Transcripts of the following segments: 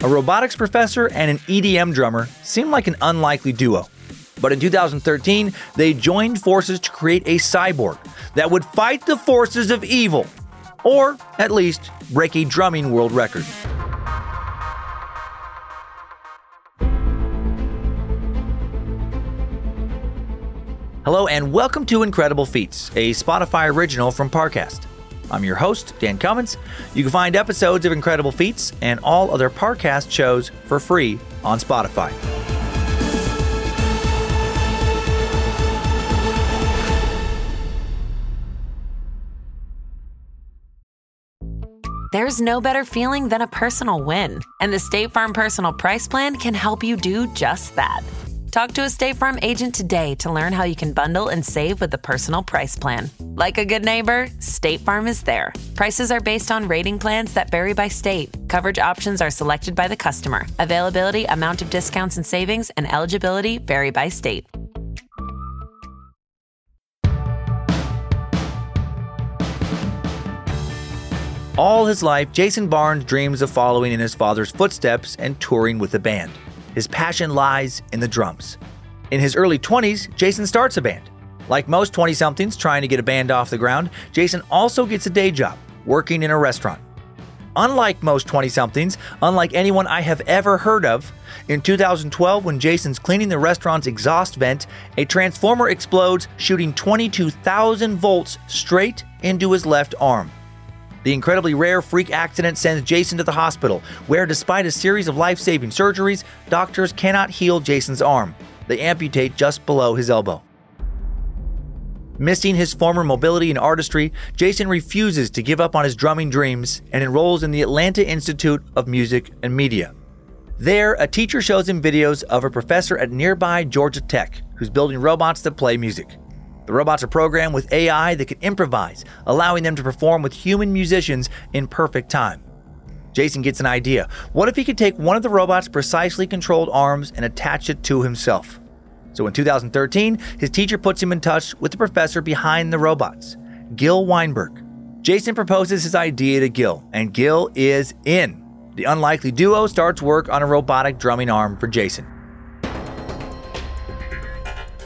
A robotics professor and an EDM drummer seemed like an unlikely duo. But in 2013, they joined forces to create a cyborg that would fight the forces of evil, or at least break a drumming world record. Hello, and welcome to Incredible Feats, a Spotify original from Parcast. I'm your host, Dan Cummins. You can find episodes of Incredible Feats and all other Parcast shows for free on Spotify. There's no better feeling than a personal win, and the State Farm Personal Price Plan can help you do just that. Talk to a State Farm agent today to learn how you can bundle and save with the Personal Price Plan. Like a good neighbor, State Farm is there. Prices are based on rating plans that vary by state. Coverage options are selected by the customer. Availability, amount of discounts and savings, and eligibility vary by state. All his life, Jason Barnes dreams of following in his father's footsteps and touring with a band. His passion lies in the drums. In his early 20s, Jason starts a band. Like most 20 somethings trying to get a band off the ground, Jason also gets a day job, working in a restaurant. Unlike most 20 somethings, unlike anyone I have ever heard of, in 2012, when Jason's cleaning the restaurant's exhaust vent, a transformer explodes, shooting 22,000 volts straight into his left arm. The incredibly rare freak accident sends Jason to the hospital, where, despite a series of life saving surgeries, doctors cannot heal Jason's arm. They amputate just below his elbow. Missing his former mobility and artistry, Jason refuses to give up on his drumming dreams and enrolls in the Atlanta Institute of Music and Media. There, a teacher shows him videos of a professor at nearby Georgia Tech who's building robots that play music. The robots are programmed with AI that can improvise, allowing them to perform with human musicians in perfect time. Jason gets an idea. What if he could take one of the robot's precisely controlled arms and attach it to himself? So in 2013, his teacher puts him in touch with the professor behind the robots, Gil Weinberg. Jason proposes his idea to Gil, and Gil is in. The unlikely duo starts work on a robotic drumming arm for Jason.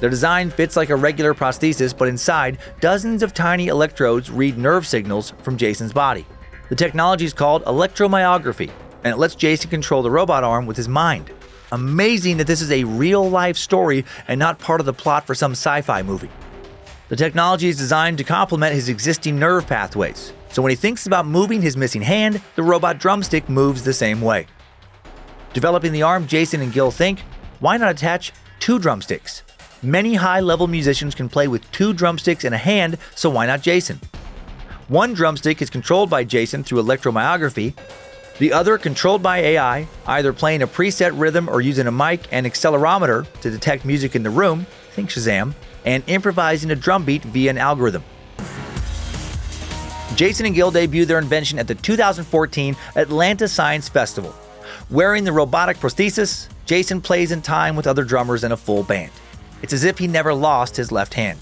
The design fits like a regular prosthesis, but inside, dozens of tiny electrodes read nerve signals from Jason's body. The technology is called electromyography, and it lets Jason control the robot arm with his mind. Amazing that this is a real life story and not part of the plot for some sci fi movie. The technology is designed to complement his existing nerve pathways, so when he thinks about moving his missing hand, the robot drumstick moves the same way. Developing the arm, Jason and Gil think, why not attach two drumsticks? Many high level musicians can play with two drumsticks in a hand, so why not Jason? One drumstick is controlled by Jason through electromyography, the other controlled by AI, either playing a preset rhythm or using a mic and accelerometer to detect music in the room, think Shazam, and improvising a drum beat via an algorithm. Jason and Gil debuted their invention at the 2014 Atlanta Science Festival. Wearing the robotic prosthesis, Jason plays in time with other drummers in a full band. It's as if he never lost his left hand.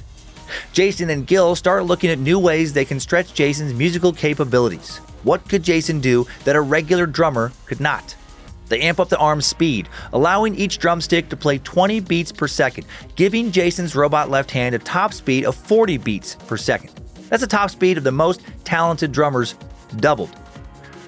Jason and Gil start looking at new ways they can stretch Jason's musical capabilities. What could Jason do that a regular drummer could not? They amp up the arm's speed, allowing each drumstick to play 20 beats per second, giving Jason's robot left hand a top speed of 40 beats per second. That's a top speed of the most talented drummers doubled.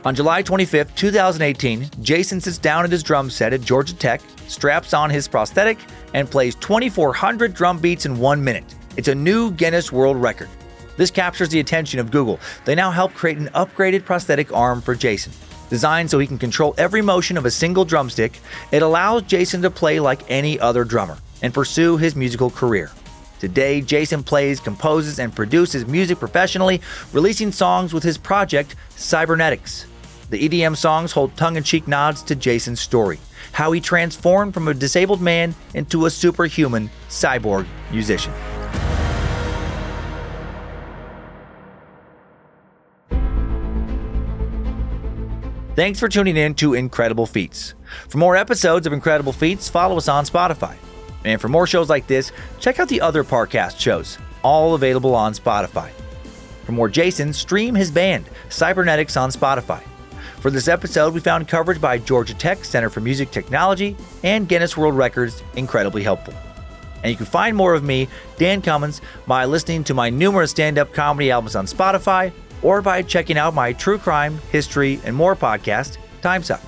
On July 25, 2018, Jason sits down at his drum set at Georgia Tech, straps on his prosthetic, and plays 2,400 drum beats in one minute. It's a new Guinness World Record. This captures the attention of Google. They now help create an upgraded prosthetic arm for Jason. Designed so he can control every motion of a single drumstick, it allows Jason to play like any other drummer and pursue his musical career. Today, Jason plays, composes, and produces music professionally, releasing songs with his project, Cybernetics. The EDM songs hold tongue in cheek nods to Jason's story how he transformed from a disabled man into a superhuman cyborg musician. Thanks for tuning in to Incredible Feats. For more episodes of Incredible Feats, follow us on Spotify. And for more shows like this, check out the other Parcast shows, all available on Spotify. For more Jason, stream his band, Cybernetics, on Spotify. For this episode, we found coverage by Georgia Tech Center for Music Technology and Guinness World Records incredibly helpful. And you can find more of me, Dan Cummins, by listening to my numerous stand up comedy albums on Spotify or by checking out my true crime, history, and more podcast, Time's Up,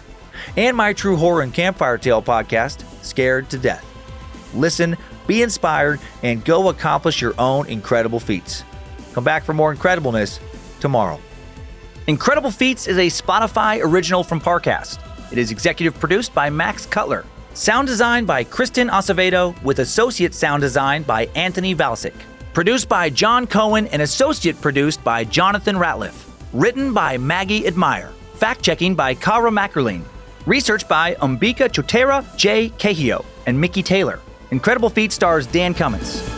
and my true horror and campfire tale podcast, Scared to Death. Listen, be inspired, and go accomplish your own incredible feats. Come back for more incredibleness tomorrow. Incredible Feats is a Spotify original from Parcast. It is executive produced by Max Cutler. Sound design by Kristen Acevedo with associate sound design by Anthony Valsic. Produced by John Cohen and associate produced by Jonathan Ratliff. Written by Maggie Admire. Fact checking by Kara Mackerline. Research by Umbika Chotera, Jay Cahio, and Mickey Taylor. Incredible Feat stars Dan Cummins.